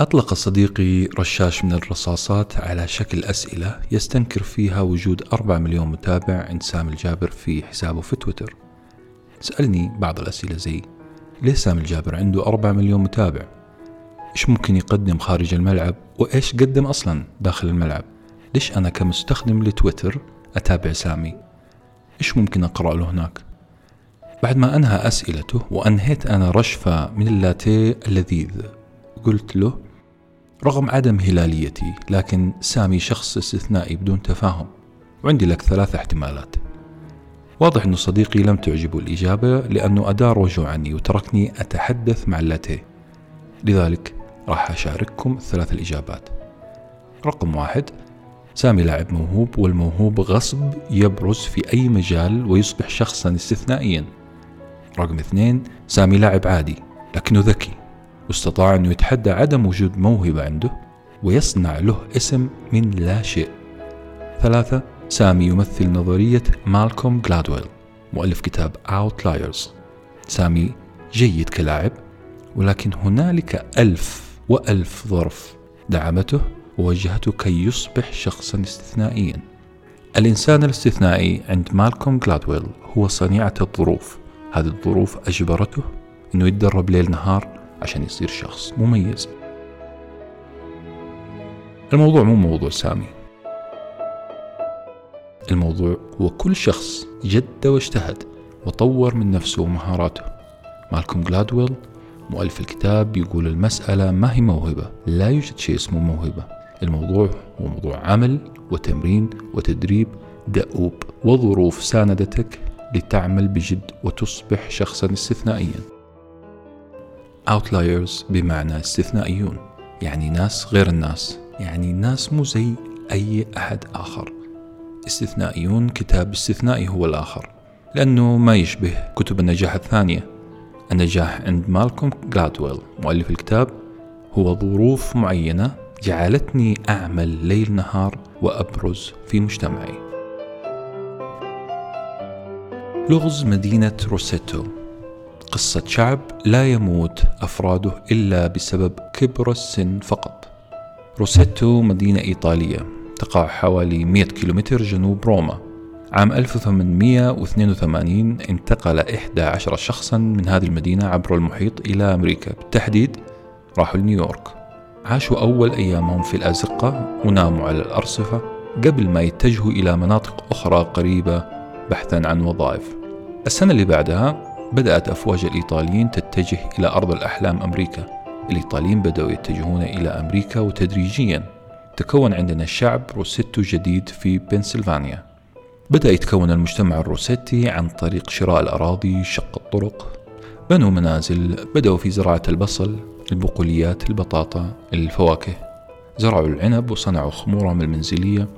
أطلق صديقي رشاش من الرصاصات على شكل أسئلة يستنكر فيها وجود أربع مليون متابع عند سامي الجابر في حسابه في تويتر سألني بعض الأسئلة زي ليه سامي الجابر عنده أربع مليون متابع؟ إيش ممكن يقدم خارج الملعب؟ وإيش قدم أصلا داخل الملعب؟ ليش أنا كمستخدم لتويتر أتابع سامي؟ إيش ممكن أقرأ له هناك؟ بعد ما أنهى أسئلته وأنهيت أنا رشفة من اللاتيه اللذيذ قلت له رغم عدم هلاليتي لكن سامي شخص استثنائي بدون تفاهم وعندي لك ثلاث احتمالات. واضح أن صديقي لم تعجبه الإجابة لأنه أدار وجهه عني وتركني أتحدث مع اللاتيه. لذلك راح أشارككم الثلاث الإجابات. رقم واحد سامي لاعب موهوب والموهوب غصب يبرز في أي مجال ويصبح شخصا استثنائيا. رقم اثنين سامي لاعب عادي لكنه ذكي. واستطاع أنه يتحدى عدم وجود موهبة عنده ويصنع له اسم من لا شيء. ثلاثة سامي يمثل نظرية مالكوم جلادويل مؤلف كتاب Outliers. سامي جيد كلاعب ولكن هنالك ألف وألف ظرف دعمته ووجهته كي يصبح شخصا استثنائيا. الإنسان الاستثنائي عند مالكوم جلادويل هو صنيعة الظروف. هذه الظروف أجبرته أنه يتدرب ليل نهار عشان يصير شخص مميز. الموضوع مو موضوع سامي. الموضوع هو كل شخص جد واجتهد وطور من نفسه ومهاراته. مالكوم جلادويل مؤلف الكتاب يقول المسألة ما هي موهبة لا يوجد شيء اسمه موهبة. الموضوع هو موضوع عمل وتمرين وتدريب دؤوب وظروف ساندتك لتعمل بجد وتصبح شخصا استثنائيا. Outliers بمعنى استثنائيون يعني ناس غير الناس يعني ناس مو زي أي أحد آخر. استثنائيون كتاب استثنائي هو الآخر لأنه ما يشبه كتب النجاح الثانية. النجاح عند مالكوم جلادويل مؤلف الكتاب هو ظروف معينة جعلتني أعمل ليل نهار وأبرز في مجتمعي. لغز مدينة روسيتو. قصة شعب لا يموت أفراده إلا بسبب كبر السن فقط. روسيتو مدينة إيطالية تقع حوالي 100 كيلومتر جنوب روما. عام 1882 انتقل 11 شخصا من هذه المدينة عبر المحيط إلى أمريكا. بالتحديد راحوا لنيويورك. عاشوا أول أيامهم في الأزقة وناموا على الأرصفة قبل ما يتجهوا إلى مناطق أخرى قريبة بحثا عن وظائف. السنة اللي بعدها بدأت أفواج الإيطاليين تتجه إلى أرض الأحلام أمريكا. الإيطاليين بدأوا يتجهون إلى أمريكا وتدريجيا. تكون عندنا شعب روسيتو جديد في بنسلفانيا. بدأ يتكون المجتمع الروسيتي عن طريق شراء الأراضي شق الطرق. بنوا منازل بدأوا في زراعة البصل البقوليات البطاطا الفواكه. زرعوا العنب وصنعوا خمورهم المنزلية.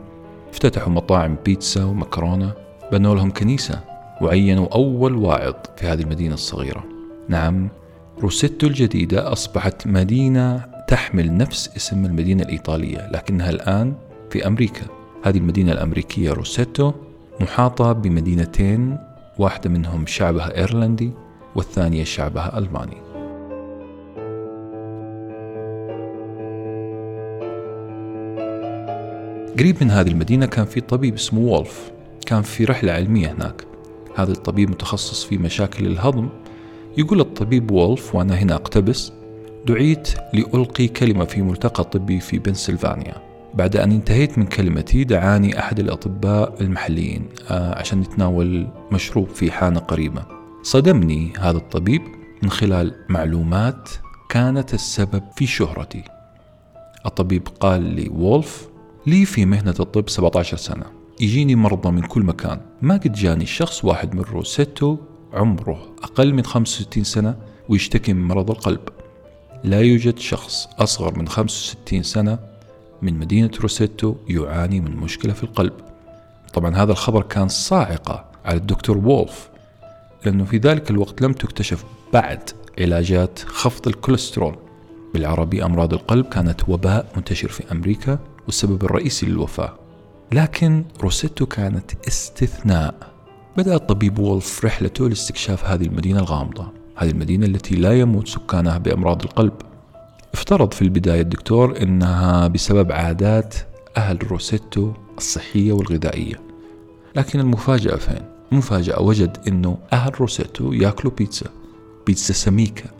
افتتحوا مطاعم بيتزا ومكرونة. بنوا لهم كنيسة. وعينوا أول واعظ في هذه المدينة الصغيرة. نعم روسيتو الجديدة أصبحت مدينة تحمل نفس اسم المدينة الإيطالية لكنها الآن في أمريكا. هذه المدينة الأمريكية روسيتو محاطة بمدينتين واحدة منهم شعبها إيرلندي والثانية شعبها ألماني. قريب من هذه المدينة كان في طبيب اسمه وولف. كان في رحلة علمية هناك. هذا الطبيب متخصص في مشاكل الهضم. يقول الطبيب وولف وأنا هنا أقتبس دعيت لألقي كلمة في ملتقى طبي في بنسلفانيا. بعد أن انتهيت من كلمتي دعاني أحد الأطباء المحليين آه، عشان نتناول مشروب في حانة قريبة. صدمني هذا الطبيب من خلال معلومات كانت السبب في شهرتي. الطبيب قال لي وولف لي في مهنة الطب 17 سنة. يجيني مرضى من كل مكان. ما قد جاني شخص واحد من روسيتو عمره أقل من 65 سنة ويشتكي من مرض القلب. لا يوجد شخص أصغر من 65 سنة من مدينة روسيتو يعاني من مشكلة في القلب. طبعا هذا الخبر كان صاعقة على الدكتور وولف لأنه في ذلك الوقت لم تكتشف بعد علاجات خفض الكوليسترول. بالعربي أمراض القلب كانت وباء منتشر في أمريكا والسبب الرئيسي للوفاة. لكن روسيتو كانت استثناء. بدأ الطبيب وولف رحلته لاستكشاف هذه المدينة الغامضة. هذه المدينة التي لا يموت سكانها بأمراض القلب. افترض في البداية الدكتور أنها بسبب عادات أهل روسيتو الصحية والغذائية. لكن المفاجأة فين؟ المفاجأة وجد أنه أهل روسيتو يأكلوا بيتزا. بيتزا سميكة.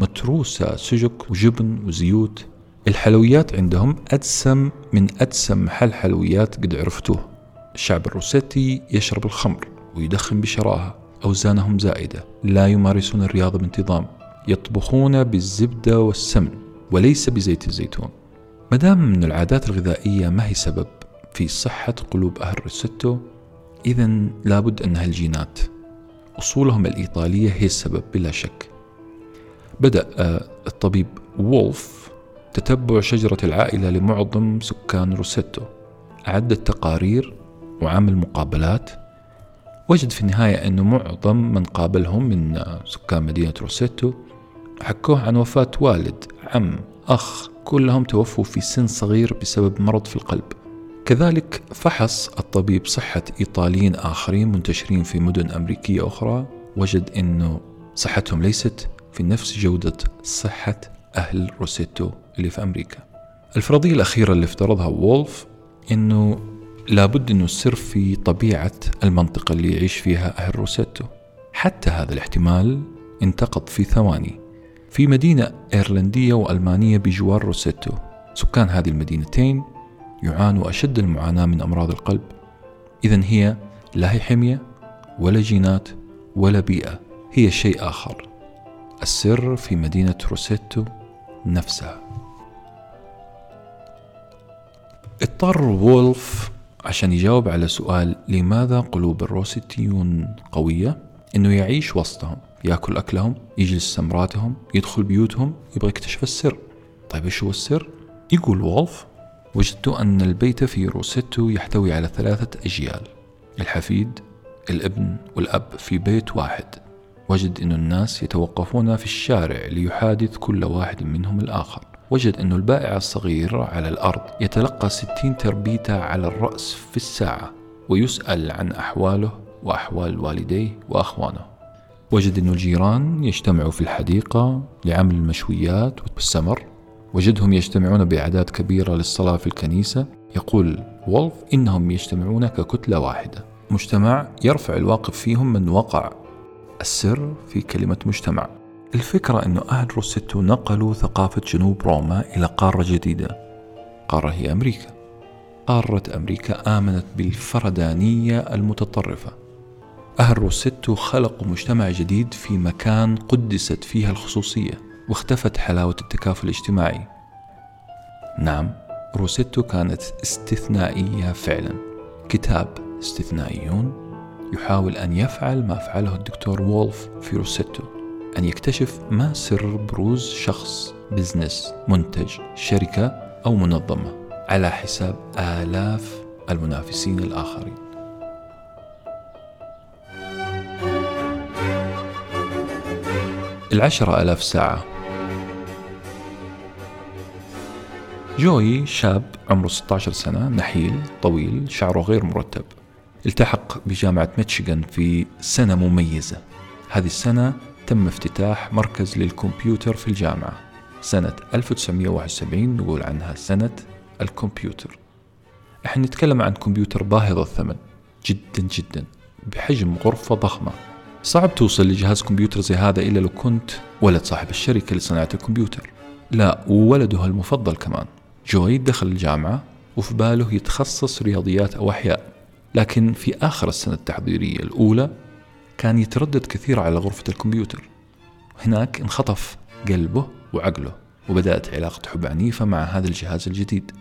متروسة سجق وجبن وزيوت. الحلويات عندهم أدسم من أدسم محل حلويات قد عرفتوه. الشعب الروسيتي يشرب الخمر ويدخن بشراهة أوزانهم زائدة. لا يمارسون الرياضة بانتظام. يطبخون بالزبدة والسمن وليس بزيت الزيتون. مدام من العادات الغذائية ما هي سبب في صحة قلوب أهل روسيتو إذا لابد أنها الجينات أصولهم الإيطالية هي السبب بلا شك. بدأ آه، الطبيب وولف تتبع شجرة العائلة لمعظم سكان روسيتو أعد التقارير وعمل مقابلات وجد في النهاية أنه معظم من قابلهم من سكان مدينة روسيتو حكوه عن وفاة والد عم أخ كلهم توفوا في سن صغير بسبب مرض في القلب. كذلك فحص الطبيب صحة إيطاليين آخرين منتشرين في مدن أمريكية أخرى. وجد أنه صحتهم ليست في نفس جودة صحة أهل روسيتو اللي في أمريكا. الفرضية الأخيرة اللي افترضها وولف أنه لابد أنه السر في طبيعة المنطقة اللي يعيش فيها أهل روسيتو. حتى هذا الاحتمال انتقض في ثواني. في مدينة إيرلندية وألمانية بجوار روسيتو. سكان هذه المدينتين يعانوا أشد المعاناة من أمراض القلب. إذا هي لا هي حمية ولا جينات ولا بيئة هي شيء آخر. السر في مدينة روسيتو نفسها. اضطر وولف عشان يجاوب على سؤال لماذا قلوب الروسيتيون قوية؟ إنه يعيش وسطهم يأكل أكلهم يجلس سمراتهم يدخل بيوتهم يبغى يكتشف السر. طيب إيش هو السر؟ يقول وولف وجدت أن البيت في روسيتو يحتوي على ثلاثة أجيال الحفيد الابن والأب في بيت واحد. وجد أن الناس يتوقفون في الشارع ليحادث كل واحد منهم الآخر. وجد أن البائع الصغير على الأرض يتلقى ستين تربيتة على الرأس في الساعة ويسأل عن أحواله وأحوال والديه وأخوانه. وجد أن الجيران يجتمعوا في الحديقة لعمل المشويات والسمر. وجدهم يجتمعون بأعداد كبيرة للصلاة في الكنيسة. يقول وولف إنهم يجتمعون ككتلة واحدة. مجتمع يرفع الواقف فيهم من وقع. السر في كلمة مجتمع. الفكرة أن أهل روسيتو نقلوا ثقافة جنوب روما إلى قارة جديدة. قارة هي أمريكا. قارة أمريكا آمنت بالفردانية المتطرفة. أهل روسيتو خلقوا مجتمع جديد في مكان قدست فيها الخصوصية واختفت حلاوة التكافل الاجتماعي. نعم روسيتو كانت استثنائية فعلا. كتاب استثنائيون يحاول أن يفعل ما فعله الدكتور وولف في روسيتو أن يكتشف ما سر بروز شخص business منتج شركة أو منظمة على حساب آلاف المنافسين الآخرين. العشرة ألاف ساعة. جوي شاب عمره 16 سنة نحيل طويل شعره غير مرتب. التحق بجامعة ميتشيغان في سنة مميزة. هذه السنة تم افتتاح مركز للكمبيوتر في الجامعة. سنة 1971 نقول عنها سنة الكمبيوتر. إحنا نتكلم عن كمبيوتر باهظ الثمن جدا جدا بحجم غرفة ضخمة. صعب توصل لجهاز كمبيوتر زي هذا إلا لو كنت ولد صاحب الشركة لصناعة الكمبيوتر. لا وولده المفضل كمان. جوي دخل الجامعة وفي باله يتخصص رياضيات أو أحياء. لكن في آخر السنة التحضيرية الأولى كان يتردد كثير على غرفة الكمبيوتر. هناك انخطف قلبه وعقله وبدأت علاقة حب عنيفة مع هذا الجهاز الجديد.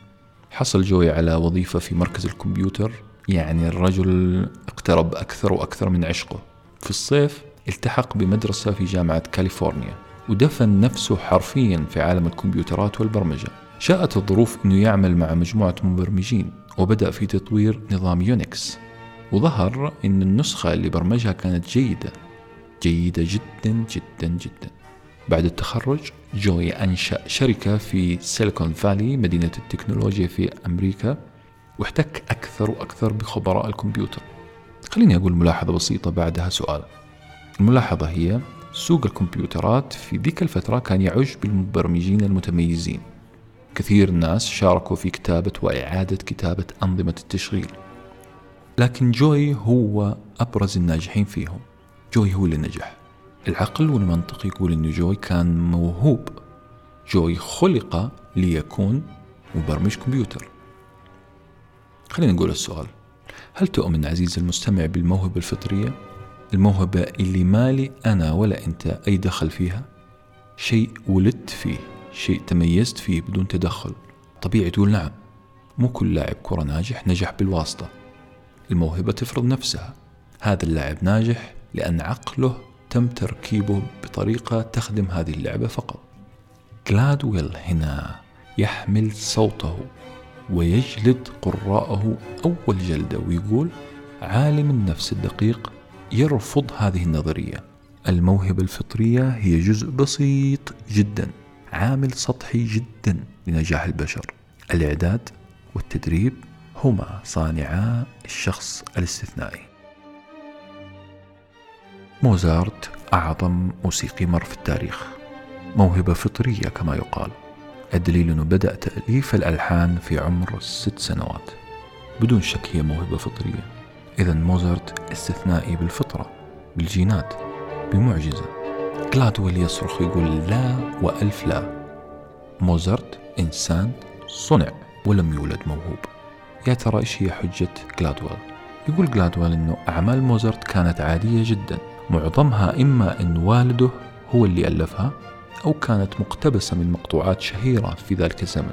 حصل جوي على وظيفة في مركز الكمبيوتر يعني الرجل اقترب أكثر وأكثر من عشقه. في الصيف التحق بمدرسة في جامعة كاليفورنيا ودفن نفسه حرفيا في عالم الكمبيوترات والبرمجة. شاءت الظروف أنه يعمل مع مجموعة مبرمجين وبدأ في تطوير نظام Unix وظهر أن النسخة اللي برمجها كانت جيدة جيدة جدا جدا جدا. بعد التخرج جوي أنشأ شركة في Silicon Valley مدينة التكنولوجيا في أمريكا واحتك أكثر وأكثر بخبراء الكمبيوتر. خليني أقول ملاحظة بسيطة بعدها سؤال. الملاحظة هي سوق الكمبيوترات في ذيك الفترة كان يعج بالمبرمجين المتميزين. كثير ناس شاركوا في كتابة وإعادة كتابة أنظمة التشغيل. لكن جوي هو أبرز الناجحين فيهم. جوي هو اللي نجح. العقل والمنطق يقول أن جوي كان موهوب. جوي خلق ليكون مبرمج كمبيوتر. خلينا نقول السؤال. هل تؤمن عزيزي المستمع بالموهبة الفطرية؟ الموهبة اللي مالي أنا ولا أنت أي دخل فيها؟ شيء ولدت فيه. شيء تميزت فيه بدون تدخل. طبيعي تقول نعم. مو كل لاعب كرة ناجح نجح بالواسطة. الموهبة تفرض نفسها. هذا اللاعب ناجح لأن عقله تم تركيبه بطريقة تخدم هذه اللعبة فقط. جلادويل هنا يحمل صوته ويجلد قراءه أول جلدة ويقول عالم النفس الدقيق يرفض هذه النظرية. الموهبة الفطرية هي جزء بسيط جدا عامل سطحي جدا لنجاح البشر. الإعداد والتدريب هما صانعا الشخص الاستثنائي. موزارت أعظم موسيقي مر في التاريخ. موهبة فطرية كما يقال. الدليل أنه بدأ تأليف الألحان في عمر ست سنوات. بدون شك هي موهبة فطرية. إذا موزارت استثنائي بالفطرة بالجينات بمعجزة. جلادويل يصرخ يقول لا وألف لا. موزارت إنسان صنع ولم يولد موهوب. يا ترى إيش هي حجة جلادويل يقول جلادويل أنه أعمال موزارت كانت عادية جدا. معظمها إما أن والده هو اللي ألفها أو كانت مقتبسة من مقطوعات شهيرة في ذلك الزمن.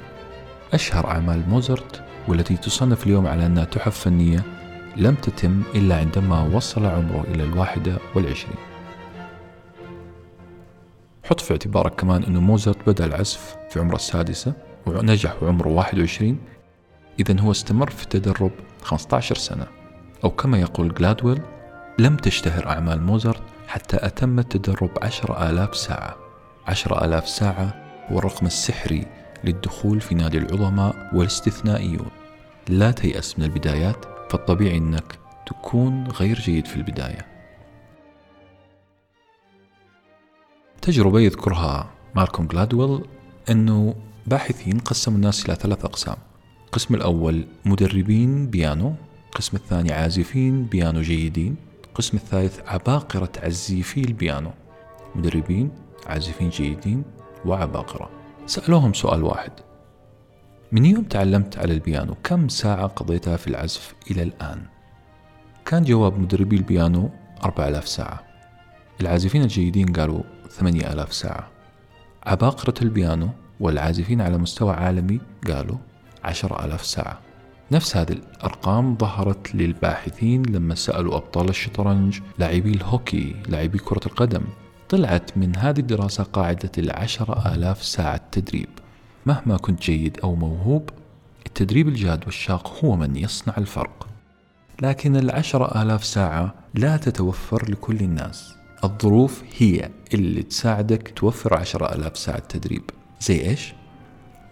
أشهر أعمال موزارت والتي تصنف اليوم على أنها تحف فنية لم تتم إلا عندما وصل عمره إلى الواحدة والعشرين. حط في اعتبارك كمان أنه موزارت بدأ العزف في عمره السادسة ونجح وعمره 21 إذا هو استمر في التدرب 15 سنة. أو كما يقول جلادويل لم تشتهر أعمال موزارت حتى أتم التدرب عشر آلاف ساعة. عشر آلاف ساعة هو الرقم السحري للدخول في نادي العظماء والاستثنائيون. لا تيأس من البدايات فالطبيعي أنك تكون غير جيد في البداية. تجربة يذكرها مالكوم جلادويل أنه باحثين قسموا الناس إلى ثلاث أقسام. القسم الأول مدربين بيانو القسم الثاني عازفين بيانو جيدين القسم الثالث عباقرة عزيفي البيانو. مدربين عازفين جيدين وعباقرة. سألوهم سؤال واحد. من يوم تعلمت على البيانو كم ساعة قضيتها في العزف إلى الآن؟ كان جواب مدربي البيانو أربع آلاف ساعة. العازفين الجيدين قالوا ثمانية آلاف ساعة. عباقرة البيانو والعازفين على مستوى عالمي قالوا عشر آلاف ساعة. نفس هذه الأرقام ظهرت للباحثين لما سألوا أبطال الشطرنج لاعبي الهوكي لاعبي كرة القدم. طلعت من هذه الدراسة قاعدة العشرة آلاف ساعة تدريب مهما كنت جيد أو موهوب التدريب الجاد والشاق هو من يصنع الفرق. لكن العشرة آلاف ساعة لا تتوفر لكل الناس. الظروف هي اللي تساعدك توفر عشرة آلاف ساعة تدريب زي إيش؟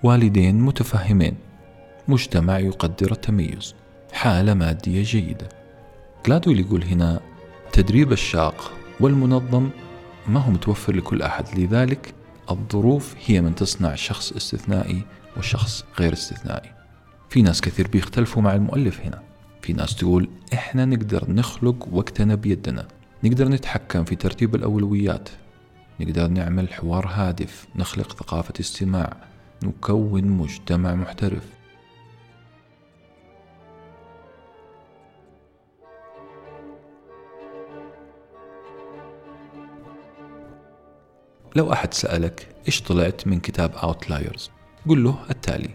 والدين متفهمين. مجتمع يقدر التميز. حالة مادية جيدة. جلادويل يقول هنا التدريب الشاق والمنظم ما هو متوفر لكل أحد. لذلك الظروف هي من تصنع شخص استثنائي وشخص غير استثنائي. في ناس كثير بيختلفوا مع المؤلف هنا. في ناس تقول إحنا نقدر نخلق وقتنا بيدنا. نقدر نتحكم في ترتيب الأولويات. نقدر نعمل حوار هادف نخلق ثقافة استماع نكون مجتمع محترف. لو أحد سألك إيش طلعت من كتاب Outliers قل له التالي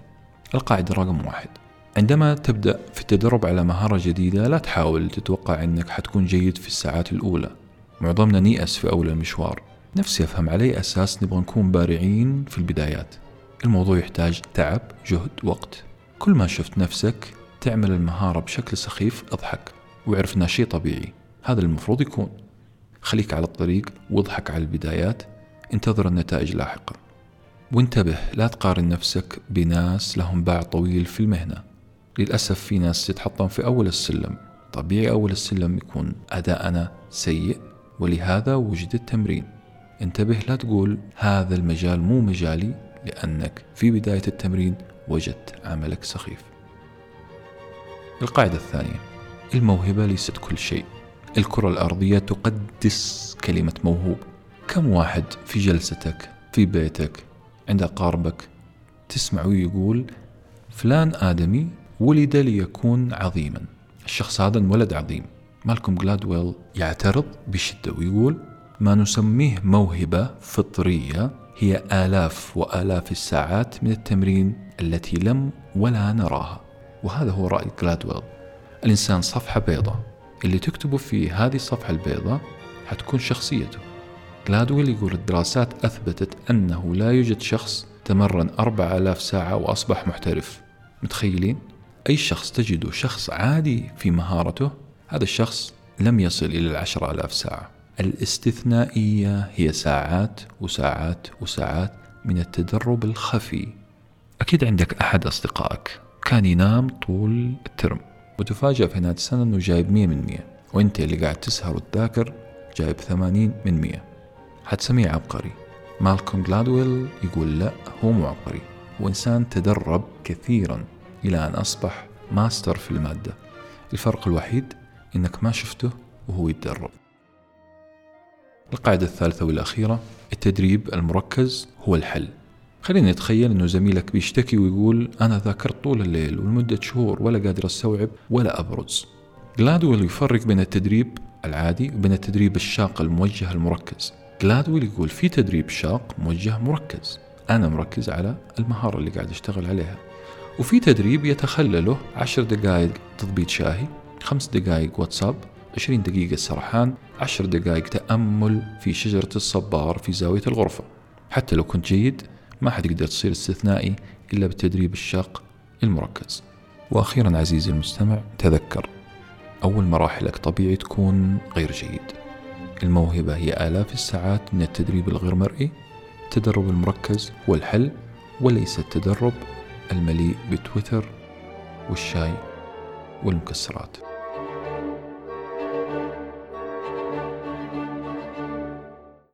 القاعدة رقم واحد. عندما تبدأ في التدرب على مهارة جديدة لا تحاول تتوقع أنك حتكون جيد في الساعات الأولى. معظمنا نيأس في أول المشوار. نفسي أفهم على أي أساس نبغى نكون بارعين في البدايات. الموضوع يحتاج تعب جهد وقت. كل ما شفت نفسك تعمل المهارة بشكل سخيف أضحك وأعرف إنها شيء طبيعي. هذا المفروض يكون. خليك على الطريق واضحك على البدايات انتظر النتائج لاحقا. وانتبه لا تقارن نفسك بناس لهم باع طويل في المهنة. للأسف في ناس تتحطم في أول السلم. طبيعي أول السلم يكون أداءنا سيء ولهذا وجد التمرين. انتبه لا تقول هذا المجال مو مجالي لأنك في بداية التمرين وجدت عملك سخيف. القاعدة الثانية الموهبة ليست كل شيء. الكرة الأرضية تقدس كلمة موهوب. كم واحد في جلستك في بيتك عند أقاربك تسمع يقول فلان آدمي ولد ليكون عظيما الشخص هذا انولد عظيم. مالكوم جلادويل يعترض بشدة ويقول ما نسميه موهبة فطرية هي آلاف وآلاف الساعات من التمرين التي لم ولا نراها. وهذا هو رأي جلادويل. الإنسان صفحة بيضاء اللي تكتبه في هذه الصفحة البيضاء حتكون شخصيته. جلادويل يقول الدراسات أثبتت أنه لا يوجد شخص تمرن أربع آلاف ساعة وأصبح محترف. متخيلين؟ أي شخص تجده شخص عادي في مهارته هذا الشخص لم يصل إلى العشرة آلاف ساعة. الاستثنائية هي ساعات وساعات وساعات من التدرب الخفي. أكيد عندك أحد أصدقائك كان ينام طول ال term. وتفاجأ في نهاية السنة أنه جايب مية من مية وأنت اللي قاعد تسهر وتذاكر جايب ثمانين من مية. حتسميه عبقري. مالكوم جلادويل يقول لا هو مو عبقري. هو إنسان تدرب كثيرا إلى أن أصبح ماستر في المادة. الفرق الوحيد إنك ما شفته وهو يتدرب. القاعدة الثالثة والأخيرة التدريب المركز هو الحل. خلينا نتخيل أنه زميلك بيشتكي ويقول أنا ذاكرت طول الليل ولمدة شهور ولا قادر أستوعب ولا أبرز. جلادويل يفرق بين التدريب العادي وبين التدريب الشاق الموجه المركز. جلادويل يقول في تدريب شاق موجه مركز. أنا مركز على المهارة اللي قاعد أشتغل عليها. وفي تدريب يتخلله عشر دقائق تضبيط شاهي خمس دقائق واتساب عشرين دقيقة سرحان عشر دقائق تأمل في شجرة الصبار في زاوية الغرفة. حتى لو كنت جيد ما حتقدر تصير استثنائي إلا بالتدريب الشاق المركز. وأخيرا عزيزي المستمع تذكر أول مراحلك طبيعي تكون غير جيد. الموهبة هي آلاف الساعات من التدريب الغير مرئي التدرب المركز هو الحل وليس التدرب المليء بتويتر والشاي والمكسرات.